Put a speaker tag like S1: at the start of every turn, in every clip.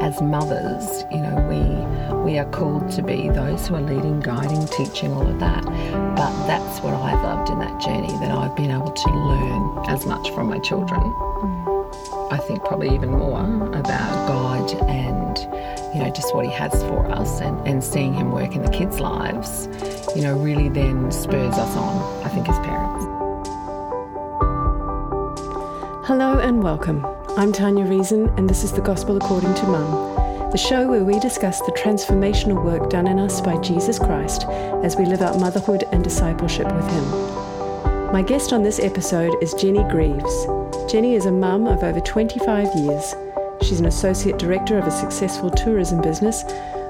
S1: as mothers, you know, we we are called to be those who are leading, guiding, teaching, all of that. But that's what I've loved in that journey that I've been able to learn as much from my children. I think probably even more about God and you know just what He has for us, and, and seeing Him work in the kids' lives, you know, really then spurs us on. I think as parents.
S2: Hello and welcome. I'm Tanya Reason, and this is the Gospel According to Mum, the show where we discuss the transformational work done in us by Jesus Christ as we live out motherhood and discipleship with Him. My guest on this episode is Jenni Greaves. Jenni is a mum of over 25 years. She's an associate director of a successful tourism business,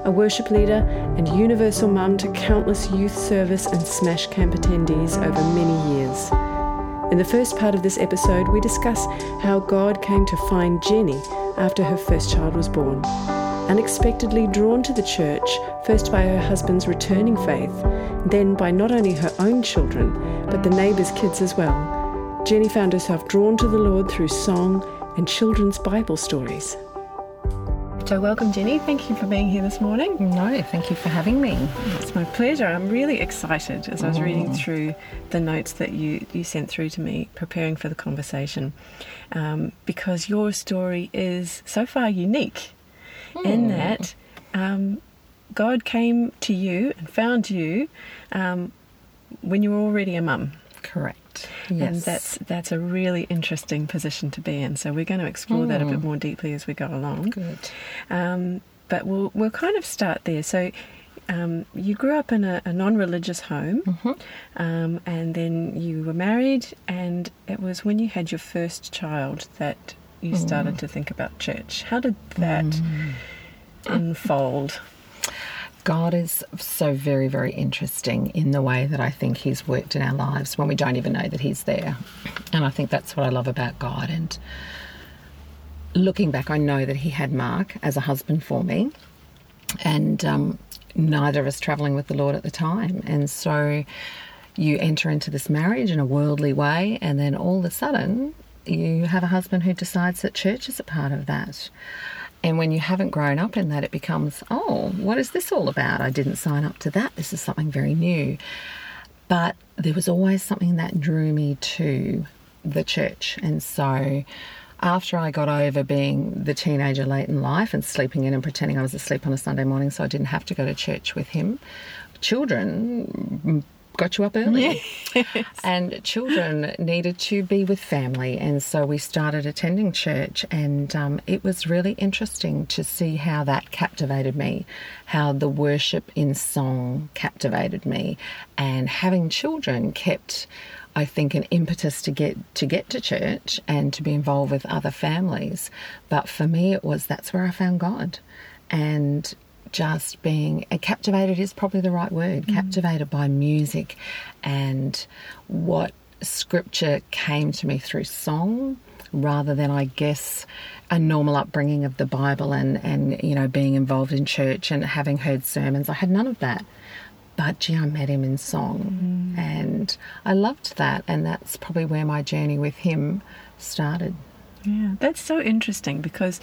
S2: a worship leader, and universal mum to countless youth service and Smash Camp attendees over many years. In the first part of this episode, we discuss how God came to find Jenni after her first child was born. Unexpectedly drawn to the church, first by her husband's returning faith, then by not only her own children, but the neighbours' kids as well, Jenni found herself drawn to the Lord through song and children's Bible stories. So, welcome, Jenni. Thank you for being here this morning.
S1: No, thank you for having me.
S2: It's my pleasure. I'm really excited as I was reading through the notes that you, you sent through to me, preparing for the conversation, um, because your story is so far unique in that um, God came to you and found you um, when you were already a mum.
S1: Correct.
S2: And
S1: Yes.
S2: that's that's a really interesting position to be in. So we're going to explore that a bit more deeply as we go along.
S1: good.
S2: Um, but we'll we'll kind of start there. So. Um, you grew up in a, a non-religious home,
S1: Mm-hmm.
S2: um, and then you were married, and it was when you had your first child that you
S1: Mm.
S2: started to think about church. How did that unfold?
S1: God is so very, very interesting in the way that I think He's worked in our lives when we don't even know that He's there. And I think that's what I love about God. And looking back, I know that He had Mark as a husband for me, and um, neither of us traveling with the Lord at the time. And so you enter into this marriage in a worldly way, and then all of a sudden, you have a husband who decides that church is a part of that. And when you haven't grown up in that, it becomes, oh, what is this all about? I didn't sign up to that. This is something very new. But there was always something that drew me to the church. And so after I got over being the teenager late in life and sleeping in and pretending I was asleep on a Sunday morning so I didn't have to go to church with him, children got you up early. And children needed to be with family. And so we started attending church. And um, it was really interesting to see how that captivated me, how the worship in song captivated me. And having children kept. I think an impetus to get to get to church and to be involved with other families, but for me it was that's where I found God, and just being uh, captivated is probably the right word captivated by music and what scripture came to me through song rather than i guess a normal upbringing of the bible and and you know being involved in church and having heard sermons. I had none of that. But gee i met him in song. And i loved that. And that's probably where my journey with him started.
S2: Yeah, that's so interesting because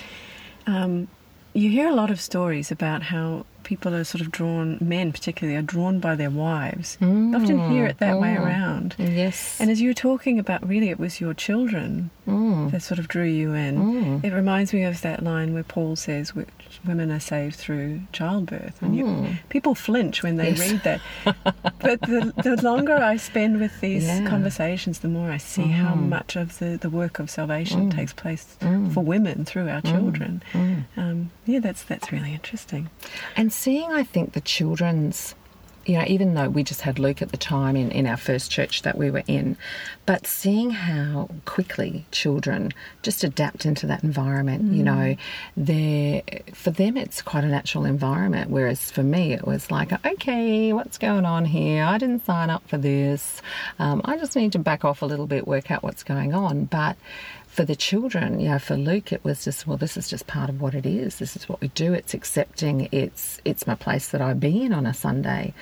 S2: um, you hear a lot of stories about how people are sort of drawn, men particularly, are drawn by their wives. You mm. often hear it that way mm. around.
S1: yes
S2: And as you were talking about, really, it was your children mm. that sort of drew you in. It reminds me of that line where Paul says, which women are saved through childbirth. And you, people flinch when they
S1: Yes.
S2: read that. but the, the longer I spend with these
S1: Yeah.
S2: conversations, the more I see how mm-hmm. much of the, the work of salvation takes place for women through our children. Um, yeah, that's that's really interesting.
S1: And seeing, I think, the children's, you know, even though we just had Luke at the time in, in our first church that we were in, but seeing how quickly children just adapt into that environment, you know, they're, for them it's quite a natural environment, whereas for me it was like, okay, what's going on here? I didn't sign up for this. Um, I just need to back off a little bit, work out what's going on. But for the children, you know, for Luke, it was just, well, this is just part of what it is. This is what we do. It's accepting. It's it's my place that I be in on a Sunday,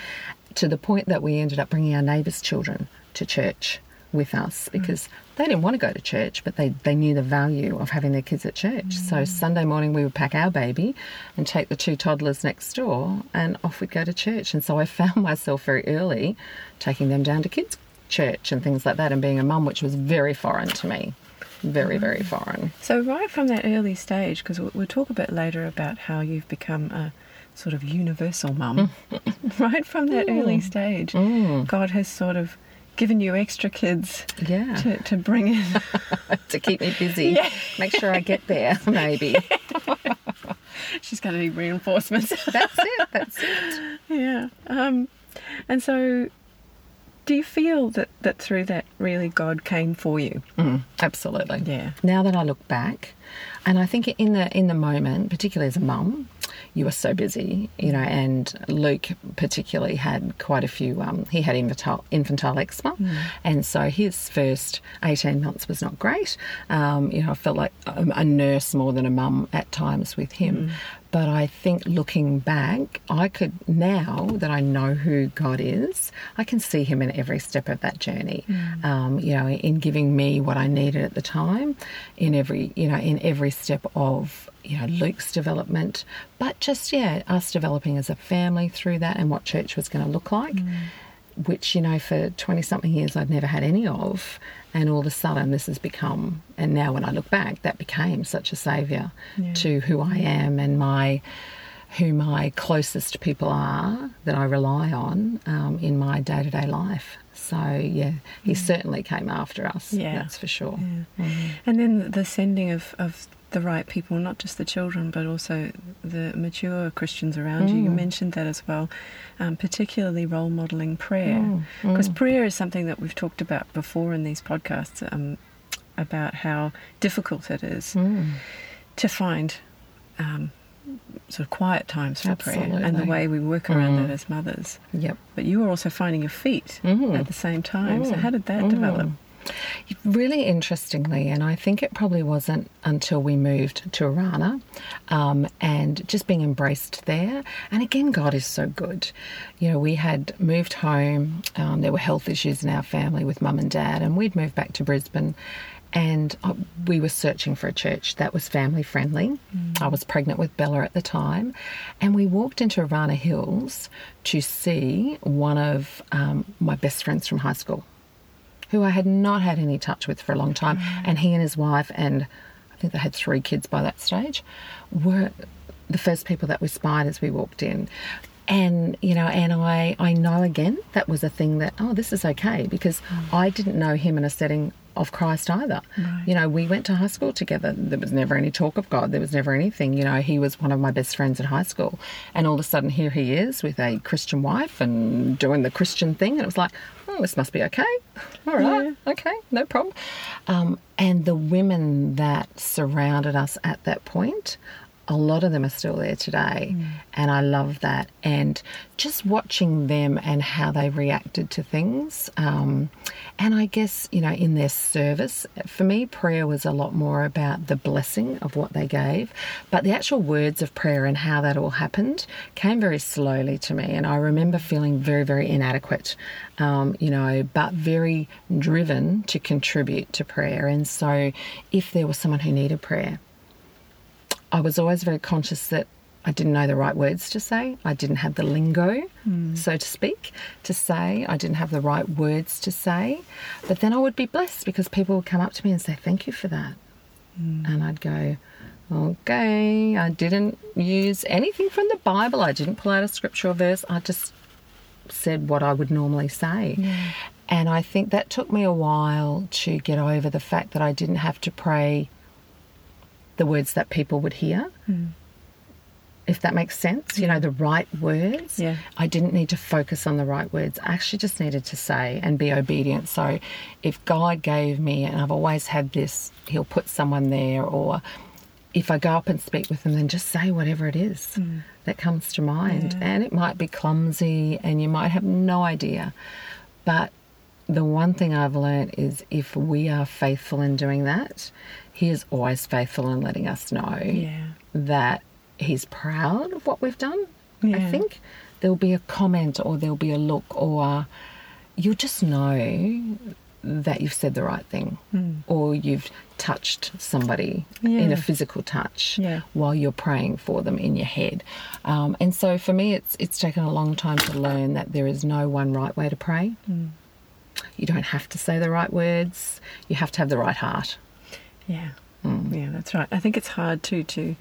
S1: to the point that we ended up bringing our neighbours' children to church with us mm. because they didn't want to go to church, but they, they knew the value of having their kids at church. Mm. So Sunday morning we would pack our baby and take the two toddlers next door and off we'd go to church. And so I found myself very early taking them down to kids' church and things like that and being a mum, which was very foreign to me. Very, very foreign.
S2: So, right from that early stage, because we'll talk a bit later about how you've become a sort of universal mum, right from that early stage, God has sort of given you extra kids
S1: Yeah.
S2: to, to bring in.
S1: to keep me busy.
S2: Yeah.
S1: Make sure I get there, maybe.
S2: She's going to need reinforcements.
S1: That's it. That's it.
S2: yeah. Um, and so, do you feel that, that through that, really God came for you?
S1: Mm, absolutely.
S2: Yeah.
S1: Now that I look back, and I think in the in the moment, particularly as a mum, you were so busy, you know. And Luke particularly had quite a few. Um, he had infantile, infantile eczema, and so his first eighteen months was not great. Um, you know, I felt like a, a nurse more than a mum at times with him. But I think looking back, I could now that I know who God is, I can see Him in every step of that journey. Um, you know, in giving me what I needed at the time, in every you know, in every step of you know Luke's development, but just yeah, us developing as a family through that and what church was going to look like. Which you know, for twenty something years, I'd never had any of, and all of a sudden, this has become. And now, when I look back, that became such a saviour
S2: Yeah.
S1: to who I am and my who my closest people are that I rely on um, in my day to day life. So yeah, he certainly came after us.
S2: Yeah.
S1: that's for sure.
S2: And then the sending of, of the right people, not just the children, but also the mature Christians around you. You mentioned that as well, um, particularly role modeling prayer. Because prayer is something that we've talked about before in these podcasts um, about how difficult it is to find um, sort of quiet times for prayer and the way we work around that as mothers.
S1: Yep.
S2: But you were also finding your feet
S1: Mhm.
S2: at the same time. So, how did that develop?
S1: Really interestingly, and I think it probably wasn't until we moved to Arana um, and just being embraced there. And again, God is so good. You know, we had moved home, um, there were health issues in our family with mum and dad, and we'd moved back to Brisbane. And uh, we were searching for a church that was family friendly. I was pregnant with Bella at the time. And we walked into Arana Hills to see one of um, my best friends from high school who I had not had any touch with for a long time. And he and his wife, and I think they had three kids by that stage, were the first people that we spied as we walked in. And you know, and I I know again that was a thing that oh this is okay because I didn't know him in a setting of Christ either. You know, we went to high school together. There was never any talk of God. There was never anything. You know, he was one of my best friends at high school, and all of a sudden here he is with a Christian wife and doing the Christian thing, and it was like, oh, this must be okay. All right, okay, no problem. Um, and the women that surrounded us at that point, a lot of them are still there today, and I love that. And just watching them and how they reacted to things, um, and I guess you know in their service, for me, prayer was a lot more about the blessing of what they gave, but the actual words of prayer and how that all happened came very slowly to me, and I remember feeling very, very inadequate, um, you know, but very driven to contribute to prayer. And so, if there was someone who needed prayer, I was always very conscious that I didn't know the right words to say. I didn't have the lingo, hmm. so to speak, to say. I didn't have the right words to say. But then I would be blessed because people would come up to me and say, Thank you for that. Hmm. And I'd go, Okay, I didn't use anything from the Bible. I didn't pull out a scriptural verse. I just said what I would normally say. And I think that took me a while to get over the fact that I didn't have to pray the words that people would hear. Hmm. If that makes sense, you know, the right words.
S2: Yeah.
S1: I didn't need to focus on the right words. I actually just needed to say and be obedient. So if God gave me, and I've always had this, He'll put someone there, or if I go up and speak with them, then just say whatever it is hmm. that comes to mind. And it might be clumsy and you might have no idea. But the one thing I've learned is if we are faithful in doing that, He is always faithful in letting us know
S2: Yeah.
S1: that He's proud of what we've done. I think there'll be a comment or there'll be a look or you'll just know that you've said the right thing
S2: Mm.
S1: or you've touched somebody in a physical touch
S2: Yeah.
S1: while you're praying for them in your head. Um, and so for me, it's it's taken a long time to learn that there is no one right way to pray.
S2: Mm.
S1: You don't have to say the right words. You have to have the right heart.
S2: Yeah.
S1: Mm.
S2: Yeah, that's right. I think it's hard too to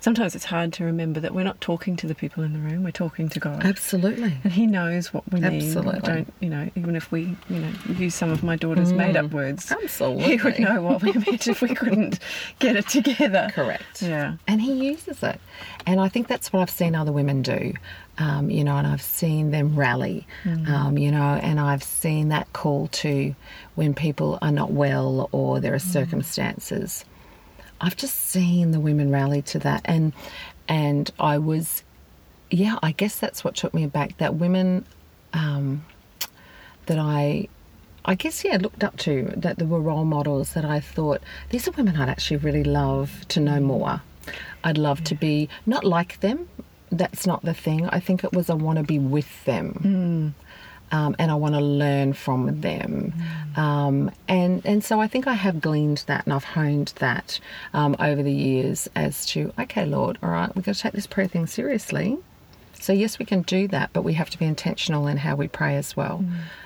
S2: sometimes it's hard to remember that we're not talking to the people in the room, we're talking to God.
S1: Absolutely.
S2: And he knows what we need.
S1: Absolutely.
S2: Don't you know, even if we, you know, use some of my daughter's made up words.
S1: Mm. Absolutely.
S2: He would know what we meant if we couldn't get it together.
S1: Correct.
S2: Yeah.
S1: And he uses it. And I think that's what I've seen other women do. Um, you know, and I've seen them rally, um, you know, and I've seen that call to when people are not well or there are circumstances. I've just seen the women rally to that. And, and I was, yeah, I guess that's what took me back that women um, that I I guess yeah, looked up to that there were role models that I thought these are women I'd actually really love to know more. I'd love to be not like them. That's not the thing. I think it was I want to be with them. Um, and I want to learn from them, um, and and so I think I have gleaned that and I've honed that um, over the years as to okay, Lord, all right, we've got to take this prayer thing seriously. So yes, we can do that, but we have to be intentional in how we pray as well.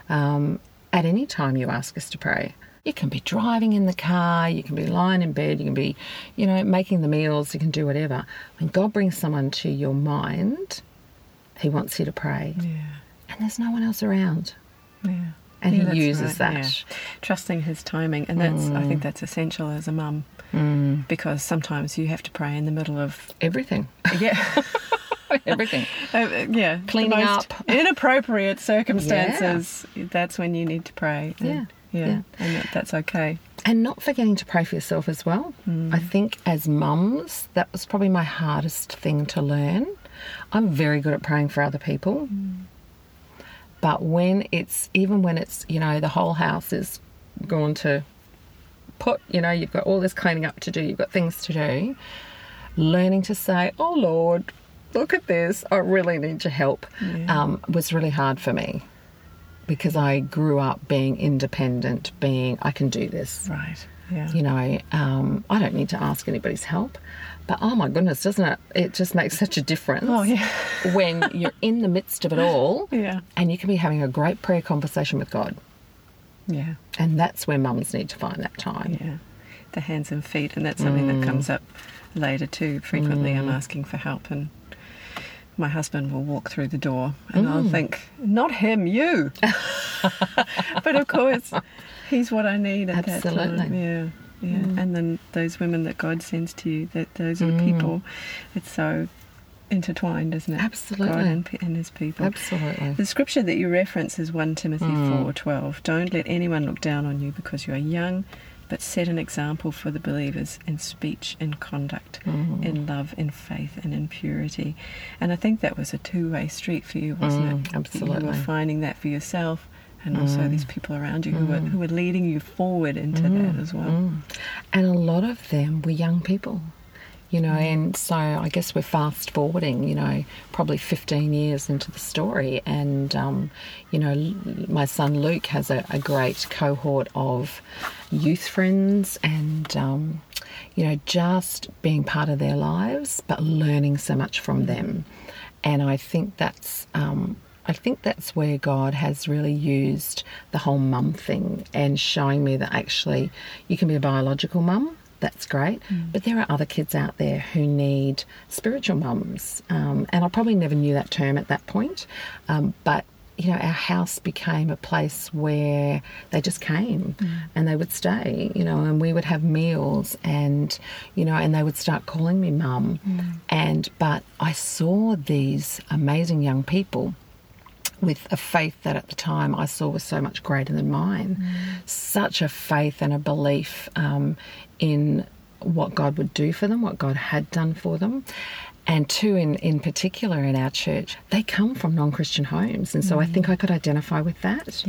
S1: Um, at any time you ask us to pray, you can be driving in the car, you can be lying in bed, you can be, you know, making the meals, you can do whatever. When God brings someone to your mind, He wants you to pray,
S2: Yeah.
S1: and there's no one else around,
S2: Yeah.
S1: and
S2: Yeah,
S1: He uses
S2: right,
S1: that.
S2: yeah. Trusting his timing. And that's I think that's essential as a mum.
S1: Mm,
S2: Because sometimes you have to pray in the middle of
S1: everything,
S2: Yeah.
S1: everything.
S2: Uh, yeah,
S1: Cleaning up.
S2: inappropriate circumstances. That's when you need to pray.
S1: Yeah,
S2: yeah,
S1: yeah.
S2: and that, that's okay.
S1: And not forgetting to pray for yourself as well. I think as mums, that was probably my hardest thing to learn. I'm very good at praying for other people. But when it's, even when it's, you know, the whole house is gone to put, you know, you've got all this cleaning up to do, you've got things to do, learning to say, oh Lord, look at this, I really need your help,
S2: Yeah.
S1: um, was really hard for me because I grew up being independent, being, I can do this.
S2: Right. Yeah.
S1: You know, um, I don't need to ask anybody's help. But oh my goodness, doesn't it? It just makes such a difference
S2: Oh yeah.
S1: when you're in the midst of it all
S2: Yeah.
S1: and you can be having a great prayer conversation with God.
S2: Yeah.
S1: And that's where mums need to find that time.
S2: Yeah. The hands and feet, and that's something that comes up later too. Frequently, I'm asking for help, and my husband will walk through the door, and I'll mm. think, "Not him, you." but of course, he's what I need at that time.
S1: Absolutely.
S2: Yeah. Yeah. Mm. And then those women that God sends to you, that those are the mm. people. It's so intertwined, isn't it?
S1: Absolutely.
S2: God and, and His people.
S1: Absolutely.
S2: The scripture that you reference is 1 Timothy
S1: Mm.
S2: 4:12. Don't let anyone look down on you because you are young, but set an example for the believers in speech and conduct,
S1: Mm.
S2: in love, in faith, and in purity. And I think that was a two-way street for you, wasn't
S1: Mm,
S2: it? You
S1: absolutely.
S2: were finding that for yourself and also these people around you who were who were leading you forward into that as well.
S1: Mm. And a lot of them were young people, you know, and so I guess we're fast forwarding, you know, probably 15 years into the story. And, um, you know, my son Luke has a, a great cohort of youth friends and, um, you know, just being part of their lives, but learning so much from them. And I think that's um, I think that's where God has really used the whole mum thing and showing me that actually you can be a biological mum. That's great, but there are other kids out there who need spiritual mums, um, and I probably never knew that term at that point. Um, but you know, our house became a place where they just came and they would stay, you know, and we would have meals and, you know, and they would start calling me mum. And, but I saw these amazing young people with a faith that at the time I saw was so much greater than mine. Such a faith and a belief um, in what God would do for them, what God had done for them. And two, in, in particular in our church, they come from non Christian homes. And so I think I could identify with that.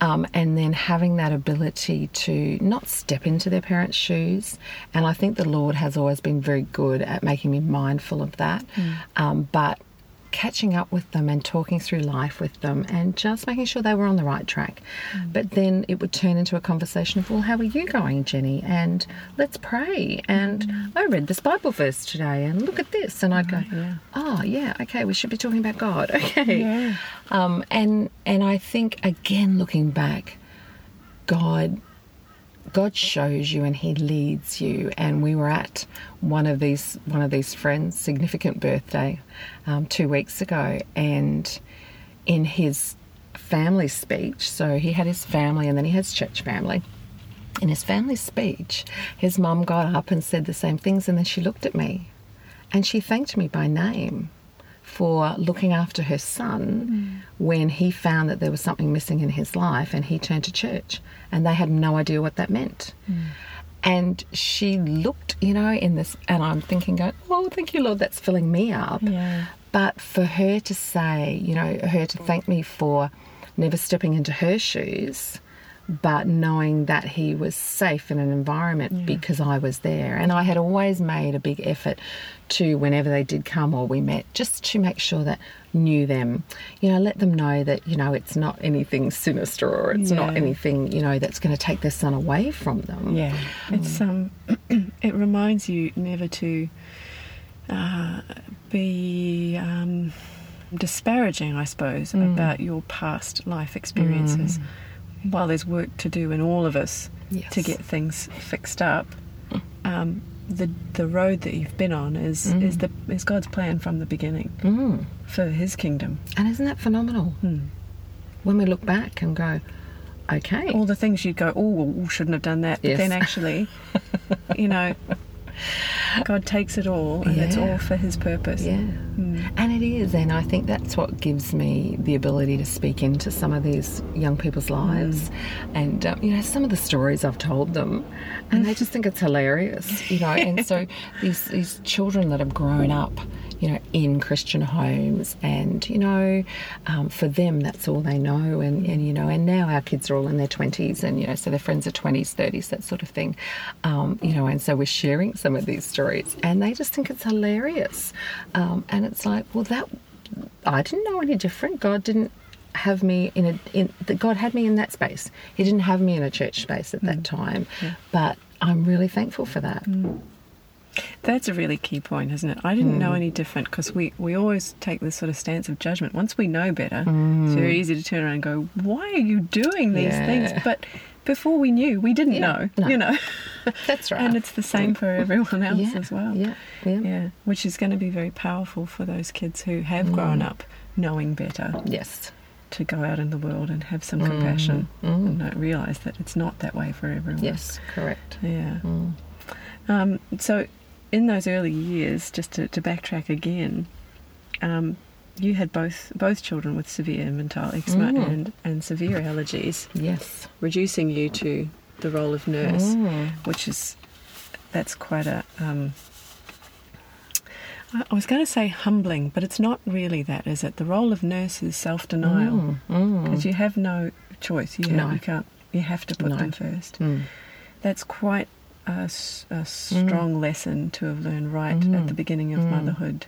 S1: Um, and then having that ability to not step into their parents' shoes. And I think the Lord has always been very good at making me mindful of that. Um, but catching up with them and talking through life with them and just making sure they were on the right track.
S2: Mm.
S1: But then it would turn into a conversation of, well, how are you going, Jenni? And let's pray. And
S2: Mm.
S1: I read this Bible verse today and look at this. And I'd go,
S2: yeah.
S1: oh, yeah, okay, we should be talking about God. Okay.
S2: Yeah.
S1: Um, and, and I think, again, looking back, God God shows you and He leads you. And we were at one of these one of these friends' significant birthday um, two weeks ago, and in his family speech, so he had his family and then he has church family. In his family speech, his mum got up and said the same things, and then she looked at me, and she thanked me by name for looking after her son when he found that there was something missing in his life and he turned to church and they had no idea what that meant. And she looked, you know, in this, and I'm thinking, going, oh, thank you, Lord, that's filling me up.
S2: Yeah.
S1: But for her to say, you know, her to thank me for never stepping into her shoes, but knowing that he was safe in an environment because I was there. And I had always made a big effort to, whenever they did come or we met, just to make sure that knew them, you know, let them know that, you know, it's not anything sinister or it's not anything, you know, that's going to take their son away from them.
S2: Yeah, it's um, it reminds you never to uh, be um, disparaging, I suppose,
S1: Mm.
S2: about your past life experiences. While there's work to do in all of us
S1: Yes.
S2: to get things fixed up, um, the the road that you've been on is is the is God's plan from the beginning
S1: Mm.
S2: for His kingdom.
S1: And isn't that phenomenal?
S2: Hmm.
S1: When we look back and go, okay.
S2: All the things you'd go, oh, shouldn't have done that, but then actually, you know, God takes it all, and it's all for His purpose.
S1: Yeah. And it is, and I think that's what gives me the ability to speak into some of these young people's lives. And, um, you know, some of the stories I've told them, and they just think it's hilarious, you know. and so these, these children that have grown up, you know, in Christian homes, and, you know, um, for them, that's all they know. And, and, you know, and now our kids are all in their 20s, and, you know, so their friends are 20s, 30s, that sort of thing. Um, you know, and so we're sharing some of these stories, and they just think it's hilarious. Um, and it's like, well, that I didn't know any different. God didn't have me in a in that God had me in that space. He didn't have me in a church space at that time. But I'm really thankful for that.
S2: That's a really key point, isn't it? I didn't know
S1: Hmm.
S2: any different because we, we always take this sort of stance of judgment. Once we know better, it's very easy to turn around and go, Why are you doing these
S1: Hmm. Yeah.
S2: things? But before we knew, we didn't
S1: Yeah.
S2: know,
S1: No.
S2: you know.
S1: That's right.
S2: and it's the same for everyone else
S1: yeah,
S2: as well.
S1: Yeah, yeah.
S2: Which is going to be very powerful for those kids who have grown
S1: Hmm.
S2: up knowing better
S1: Yes.
S2: to go out in the world and have some compassion and not realize that it's not that way for everyone.
S1: Yes, correct.
S2: Yeah. Um, so, in those early years, just to, to backtrack again, um, you had both both children with severe mental eczema
S1: Mm.
S2: and, and severe allergies,
S1: Yes.
S2: reducing you to the role of nurse,
S1: Mm.
S2: which is that's quite a. Um, I was going to say humbling, but it's not really that, is it? The role of nurse is self denial
S1: Mm, mm,
S2: because you have no choice. You, have,
S1: No.
S2: you can't. You have to put
S1: No.
S2: them first
S1: mm.
S2: that's quite a, a strong mm. lesson to have learned right
S1: Mm.
S2: at the beginning of mm. motherhood.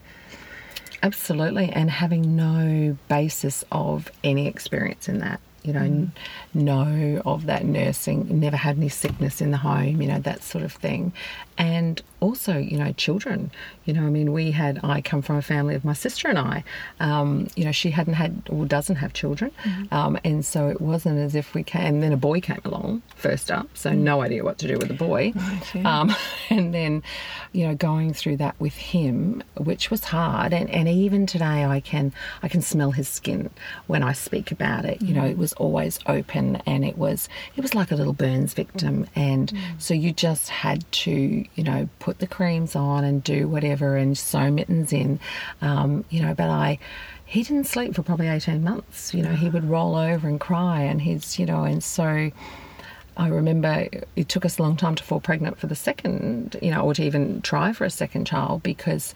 S1: Absolutely, and having no basis of any experience in that. You know, mm. know of that nursing, never had any sickness in the home, you know, that sort of thing. And also, you know, children. You know, I mean, we had, I come from a family of my sister and I. Um, you know, she hadn't had or doesn't have children. Um, and so it wasn't as if we came, and then a boy came along first up, so no idea what to do with the boy.
S2: Right, yeah.
S1: Um, and then, you know, going through that with him, which was hard, and, and even today I can I can smell his skin when I speak about it. You know, it was always open, and it was it was like a little burns victim, and so you just had to you know put the creams on and do whatever and sew mittens in, um, you know. But I. He didn't sleep for probably 18 months. You know, he would roll over and cry, and he's, you know, and so I remember it took us a long time to fall pregnant for the second, you know, or to even try for a second child because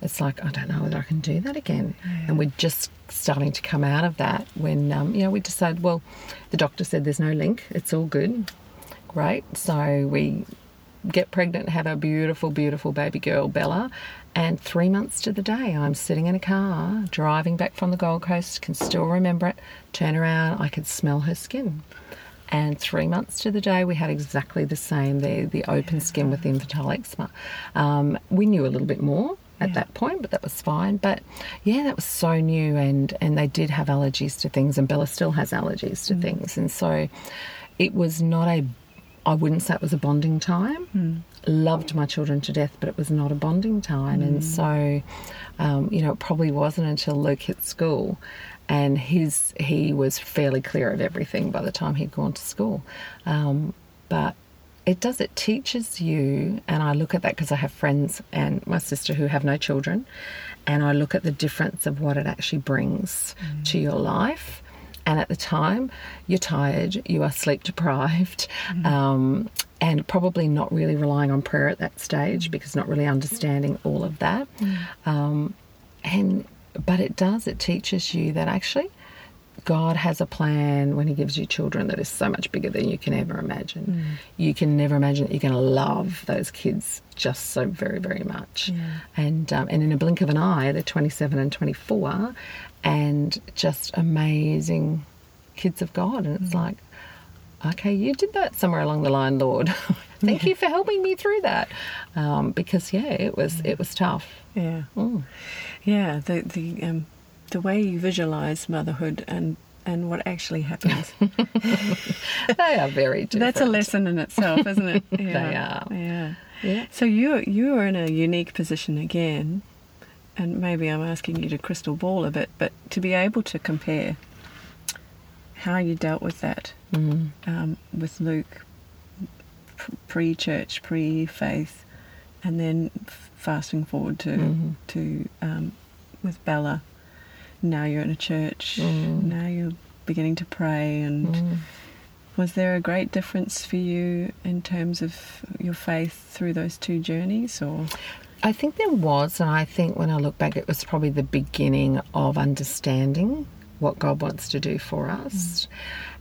S1: it's like, I don't know whether I can do that again. And we're just starting to come out of that when, um, you know, we decided, well, the doctor said there's no link, it's all good. Great. So we get pregnant, have a beautiful, beautiful baby girl, Bella. And three months to the day, I'm sitting in a car, driving back from the Gold Coast, can still remember it. Turn around, I could smell her skin. And three months to the day, we had exactly the same the, the open skin with the infantile eczema. Um, we knew a little bit more at
S2: Yeah.
S1: that point, but that was fine. But yeah, that was so new, and and they did have allergies to things, and Bella still has allergies to things, and so it was not a. I wouldn't say it was a bonding time. Loved my children to death, but it was not a bonding time, and so um, you know it probably wasn't until Luke hit school, and his he was fairly clear of everything by the time he'd gone to school, um, but it does it teaches you and i look at that because i have friends and my sister who have no children and i look at the difference of what it actually brings to your life and at the time you're tired you are sleep deprived um, and probably not really relying on prayer at that stage because not really understanding all of that. Um, and but it does it teaches you that actually God has a plan when He gives you children that is so much bigger than you can ever imagine. You can never imagine that you're going to love those kids just so very, very much. And um, and in a blink of an eye, they're 27 and 24, and just amazing kids of God. And it's like, okay, you did that somewhere along the line, Lord. Thank you for helping me through that, um, because yeah, it was it was tough.
S2: Yeah.
S1: Mm.
S2: Yeah. The the um, the way you visualize motherhood and and what actually happens.
S1: They are very different.
S2: That's a lesson in itself, isn't it? Yeah.
S1: They are.
S2: Yeah.
S1: Yeah.
S2: So you you are in a unique position again, and maybe I'm asking you to crystal ball a bit, but to be able to compare how you dealt with that
S1: Mm.
S2: um, with Luke, pre church, pre faith, and then f- fasting forward to
S1: Mhm.
S2: to um, with Bella. Now you're in a church.
S1: Mm.
S2: Now you're beginning to pray and.
S1: Mm.
S2: Was there a great difference for you in terms of your faith through those two journeys, or
S1: I think there was, and I think when I look back, it was probably the beginning of understanding what God wants to do for us.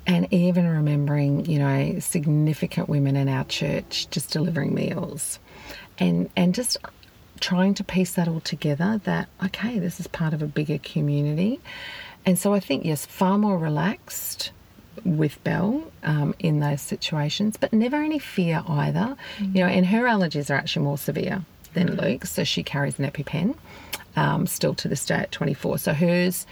S1: And even remembering, you know, significant women in our church just delivering meals and, and just trying to piece that all together that, okay, this is part of a bigger community. And so I think, yes, far more relaxed with Belle um, in those situations, but never any fear either. You know, and her allergies are actually more severe than Luke's, so she carries an EpiPen um, still to this day at 24. So hers,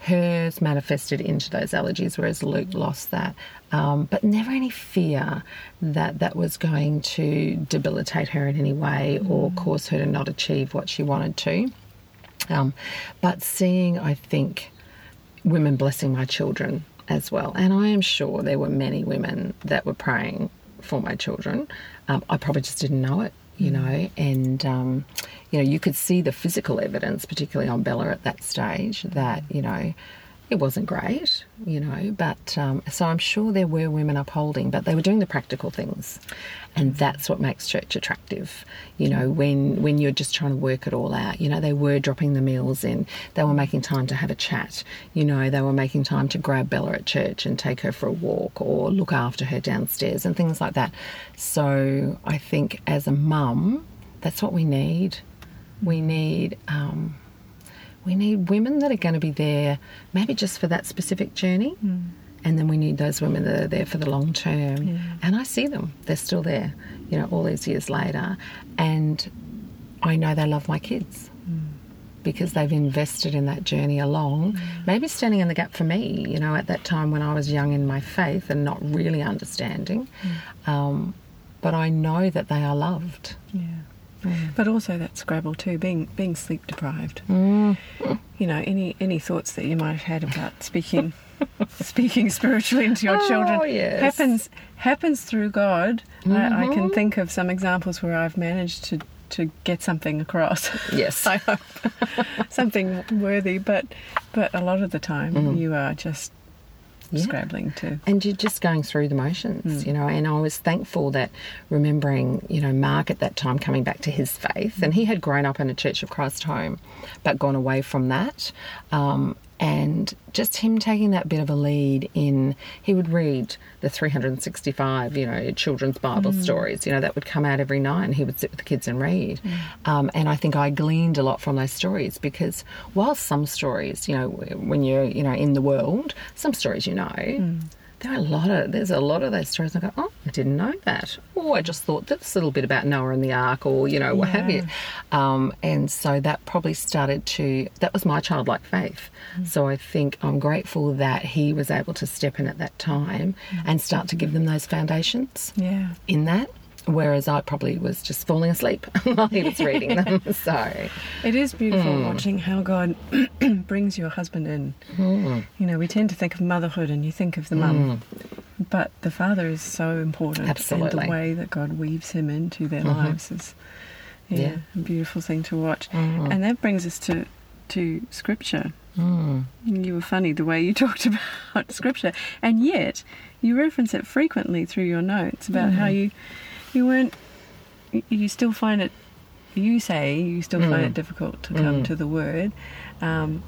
S1: hers manifested into those allergies, whereas Luke lost that. Um, but never any fear that that was going to debilitate her in any way or cause her to not achieve what she wanted to. Um, but seeing, I think, women blessing my children as well. And I am sure there were many women that were praying for my children. Um, I probably just didn't know it, you know. And, um, you know, you could see the physical evidence, particularly on Bella at that stage, that, you know, it wasn't great, you know, but um, so I'm sure there were women upholding, but they were doing the practical things, and that's what makes church attractive. You know, when when you're just trying to work it all out, you know, they were dropping the meals in, they were making time to have a chat, you know, they were making time to grab Bella at church and take her for a walk or look after her downstairs and things like that. So I think as a mum, that's what we need. We need. Um, we need women that are going to be there maybe just for that specific journey. Hmm. And then we need those women that are there for the long term. And i see them. They're still there you know all these years later. And i know they love my kids. Hmm. Because they've invested in that journey along. Hmm. Maybe standing in the gap for me you know at that time when i was young in my faith and not really understanding. Um, but i know that they are loved.
S2: Yeah. But also that Scrabble too, being being sleep deprived.
S1: Mm.
S2: You know, any any thoughts that you might have had about speaking speaking spiritually into your
S1: Oh,
S2: children
S1: yes.
S2: happens happens through God. I, I can
S1: Mhm.
S2: think of some examples where I've managed to to get something across.
S1: yes
S2: I hope something worthy, but but a lot of the time
S1: Mhm.
S2: you are just
S1: Yeah.
S2: scrabbling to.
S1: and you're just going through the motions, you know. And I was thankful that remembering, you know, Mark at that time coming back to his faith, and he had grown up in a Church of Christ home, but gone away from that. Um, and just him taking that bit of a lead in he would read the 365 you know children's bible
S2: Mm.
S1: stories you know that would come out every night and he would sit with the kids and read
S2: Mm.
S1: um, and i think i gleaned a lot from those stories because while some stories you know when you're you know in the world some stories you know
S2: Mm.
S1: There are a lot of there's a lot of those stories I go oh I didn't know that. Oh I just thought this little bit about Noah and the ark or you know what have you. Um, and so that probably started to that was my childlike faith. So I think I'm grateful that he was able to step in at that time and start to give them those foundations
S2: Yeah.
S1: in that whereas I probably was just falling asleep while he was reading them so
S2: It is beautiful
S1: Hmm.
S2: watching how God brings your husband in.
S1: Hmm.
S2: You know, we tend to think of motherhood and you think of the mum, but the father is so important.
S1: Absolutely. Mm-hmm.
S2: And the way that God weaves him into their lives is yeah,
S1: Yeah.
S2: a beautiful thing to watch.
S1: Mhm.
S2: And that brings us to to scripture.
S1: mm,
S2: You were funny the way you talked about scripture, and yet you reference it frequently through your notes about how
S1: Mm.
S2: you you weren't you- still find it. You say you still find
S1: Mm.
S2: it difficult to come
S1: Mm.
S2: to the word, um,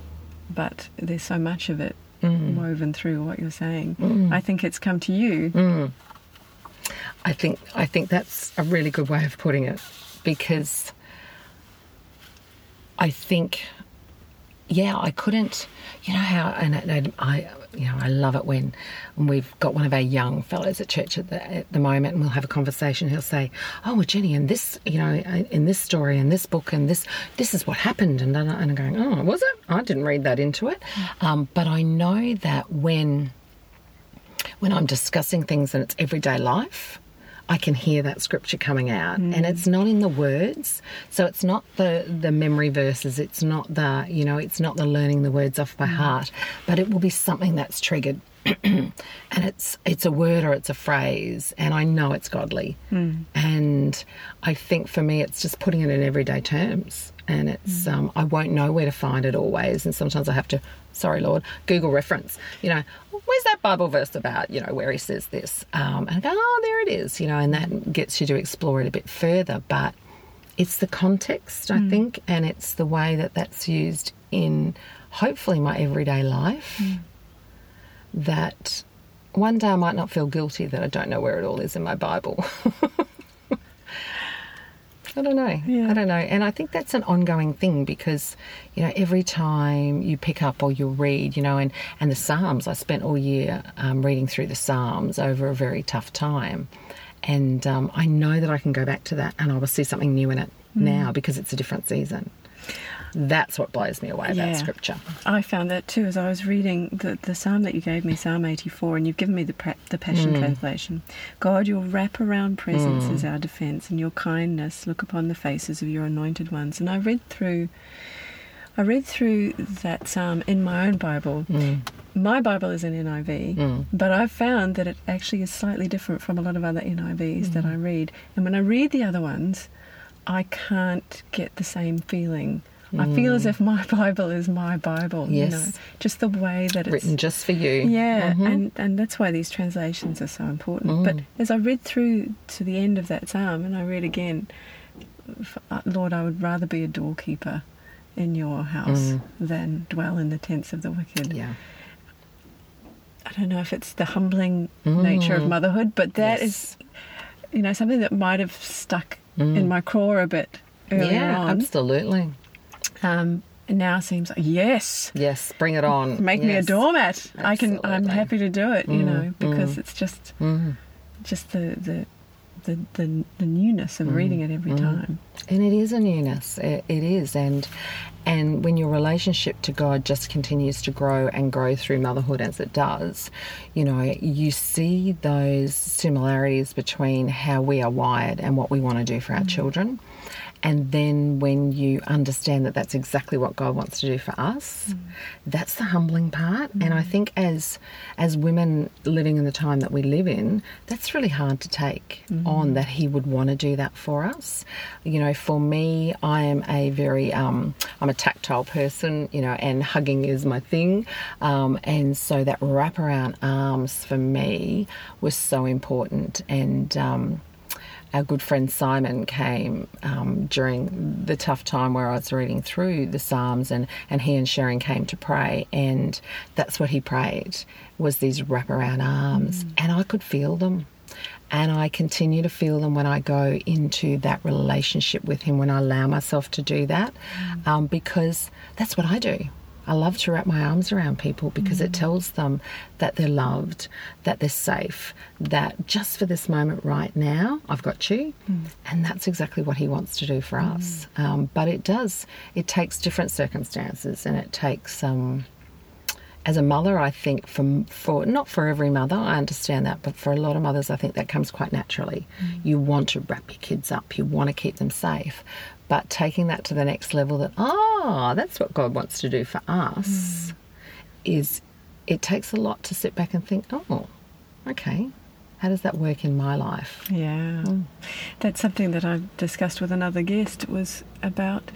S2: but there's so much of it
S1: mm,
S2: woven through what you're saying.
S1: Mm.
S2: I think it's come to you.
S1: Mm. I think I think that's a really good way of putting it because I think yeah I couldn't. You know how and I, I you know I love it when, when we've got one of our young fellows at church at the, at the moment and we'll have a conversation. He'll say oh well Jenni in this you know in this story in this book and this this is what happened. And, and I'm going oh was it? I didn't read that into it. Um, but I know that when when I'm discussing things in its everyday life, I can hear that scripture coming out, and hmm. it's not in the words. So it's not the the memory verses. It's not the you know. It's not the learning the words off by hmm. heart, but it will be something that's triggered, and it's it's a word or it's a phrase, and I know it's godly. Hmm. And I think for me, it's just putting it in everyday terms, and it's um, I won't know where to find it always, and sometimes I have to. Sorry, Lord, Google reference. You know, where's that Bible verse about? You know, where he says this, um, and I go, oh, there it is. You know, and that gets you to explore it a bit further. But it's the context, I think, and it's the way that that's used in hopefully my everyday life. That one day I might not feel guilty that I don't know where it all is in my Bible. I don't know.
S2: Yeah.
S1: I don't know. And I think that's an ongoing thing because, you know, every time you pick up or you read, you know, and, and the Psalms, I spent all year um, reading through the Psalms over a very tough time. And um, I know that I can go back to that and I will see something new in it now because it's a different season. That's what blows me away
S2: Yeah.
S1: about scripture.
S2: I found that too as I was reading the, the psalm that you gave me, Psalm 84, and you've given me the, the Passion mm. Translation. God, your wraparound presence mm. is our defense, and your kindness look upon the faces of your anointed ones. And I read through. I read through that psalm in my own Bible. Mm. My Bible is an NIV, but I've found that it actually is slightly different from a lot of other NIVs that I read. And when I read the other ones, I can't get the same feeling. I feel as mm. if my Bible is my Bible. You know,
S1: Yes.
S2: just the way that it's
S1: Written just for you.
S2: yeah, mm-hmm. and and that's why these translations are so important. But mm. as I read through to the end of that psalm, and I read again, uh, Lord, I would rather be a doorkeeper in your house mm. than dwell in the tents of the wicked.
S1: Yeah.
S2: I don't know if it's the humbling nature of motherhood, but that is,
S1: Yes.
S2: you know, something that might have stuck in my craw a bit earlier
S1: Yeah,
S2: on.
S1: absolutely.
S2: Um, and now seems like yes,
S1: Yes, bring it on.
S2: make me a
S1: Yes.
S2: doormat. I can. I'm happy to do it. You
S1: Mm,
S2: know, because
S1: mm.
S2: it's just
S1: Mm.
S2: just the the the, the, the newness of reading it every time.
S1: And it is a newness. It, it is, and and when your relationship to God just continues to grow and grow through motherhood as it does, you know, you see those similarities between how we are wired and what we want to do for our children. And then when you understand that that's exactly what God wants to do for us, that's the humbling part. And I think as as women living in the time that we live in, that's really hard to take on that He would want to do that for us. You know, for me, I am a very um, I'm a tactile person. You know, and hugging is my thing. Um, and so that wraparound arms for me was so important. And um, our good friend Simon came um, during the tough time where I was reading through the Psalms, and, and he and Sharon came to pray, and that's what he prayed was these wraparound arms, mm. and I could feel them. And I continue to feel them when I go into that relationship with him, when I allow myself to do that, mm. um, because that's what I do. I love to wrap my arms around people because mm. it tells them that they're loved, that they're safe, that just for this moment right now, I've got you. Mm. And that's exactly what he wants to do for mm. us. Um, but it does, it takes different circumstances and it takes. Um, as a mother, I think for for not for every mother, I understand that, but for a lot of mothers, I think that comes quite naturally. Mm. You want to wrap your kids up, you want to keep them safe, but taking that to the next level, that oh, that's what God wants to do for us, mm. is it takes a lot to sit back and think, oh, okay, how does that work in my life?
S2: Yeah, mm. that's something that I discussed with another guest. Was about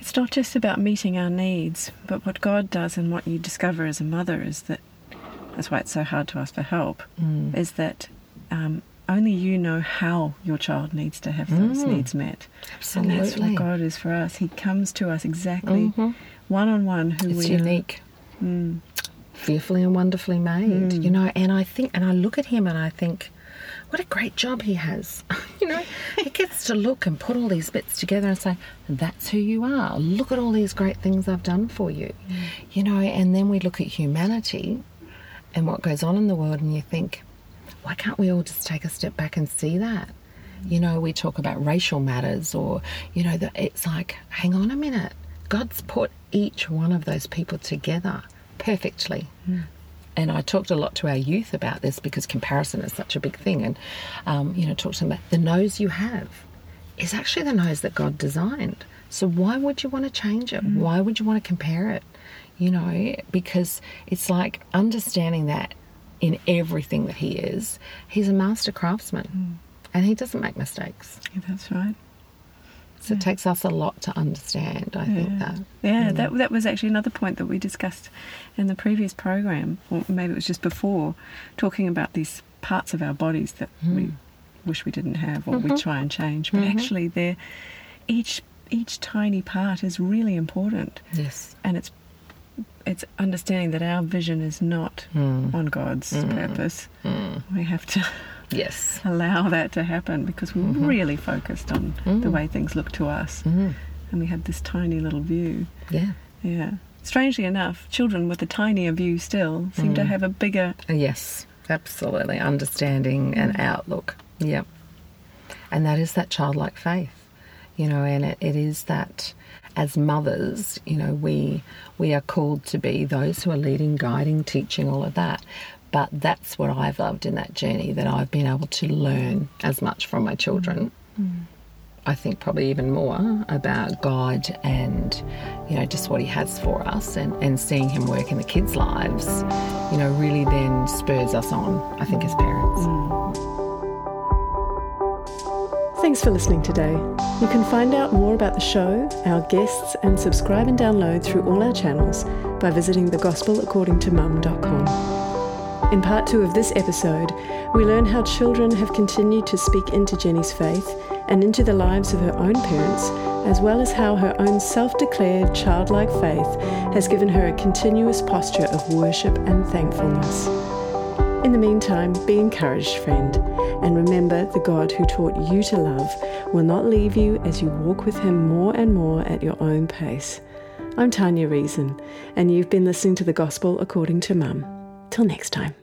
S2: it's not just about meeting our needs, but what God does and what you discover as a mother is that that's why it's so hard to ask for help, mm. is that um, only you know how your child needs to have those mm. needs met.
S1: Absolutely.
S2: And that's what God is for us. He comes to us exactly one on one who
S1: it's
S2: we
S1: unique. Mm. Fearfully and wonderfully made, mm. you know, and I think, and I look at him and I think, what a great job he has. you know, he gets to look and put all these bits together and say, that's who you are. Look at all these great things I've done for you. Mm. You know, and then we look at humanity and what goes on in the world and you think, why can't we all just take a step back and see that? You know, we talk about racial matters or, you know, that it's like, hang on a minute. God's put each one of those people together perfectly. Mm and I talked a lot to our youth about this because comparison is such a big thing. And, um, you know, talk to them about the nose you have is actually the nose that God designed. So why would you want to change it? Mm. Why would you want to compare it? You know, because it's like understanding that in everything that He is, He's a master craftsman mm. and He doesn't make mistakes.
S2: Yeah, that's right.
S1: So it takes us a lot to understand, I yeah. think that.
S2: Yeah, that, that was actually another point that we discussed in the previous program, or maybe it was just before, talking about these parts of our bodies that mm. we wish we didn't have or mm-hmm. we try and change. But mm-hmm. actually, they're, each, each tiny part is really important.
S1: Yes.
S2: And it's it's understanding that our vision is not mm. on God's mm. purpose. Mm. We have to
S1: yes
S2: allow that to happen because we're mm-hmm. really focused on the way things look to us mm. and we have this tiny little view
S1: yeah
S2: yeah strangely enough children with a tinier view still seem to mm. have a bigger
S1: yes absolutely understanding and mm. outlook yep and that is that childlike faith you know and it, it is that as mothers, you know, we we are called to be those who are leading, guiding, teaching, all of that. But that's what I've loved in that journey that I've been able to learn as much from my children. Mm. I think probably even more about God and, you know, just what He has for us and, and seeing Him work in the kids' lives, you know, really then spurs us on, I think, as parents. Mm.
S2: Thanks for listening today. You can find out more about the show, our guests, and subscribe and download through all our channels by visiting thegospelaccordingtomum.com. In part two of this episode, we learn how children have continued to speak into Jenni's faith and into the lives of her own parents, as well as how her own self declared childlike faith has given her a continuous posture of worship and thankfulness. In the meantime, be encouraged, friend, and remember the God who taught you to love will not leave you as you walk with Him more and more at your own pace. I'm Tanya Reason, and you've been listening to the Gospel According to Mum. Till next time.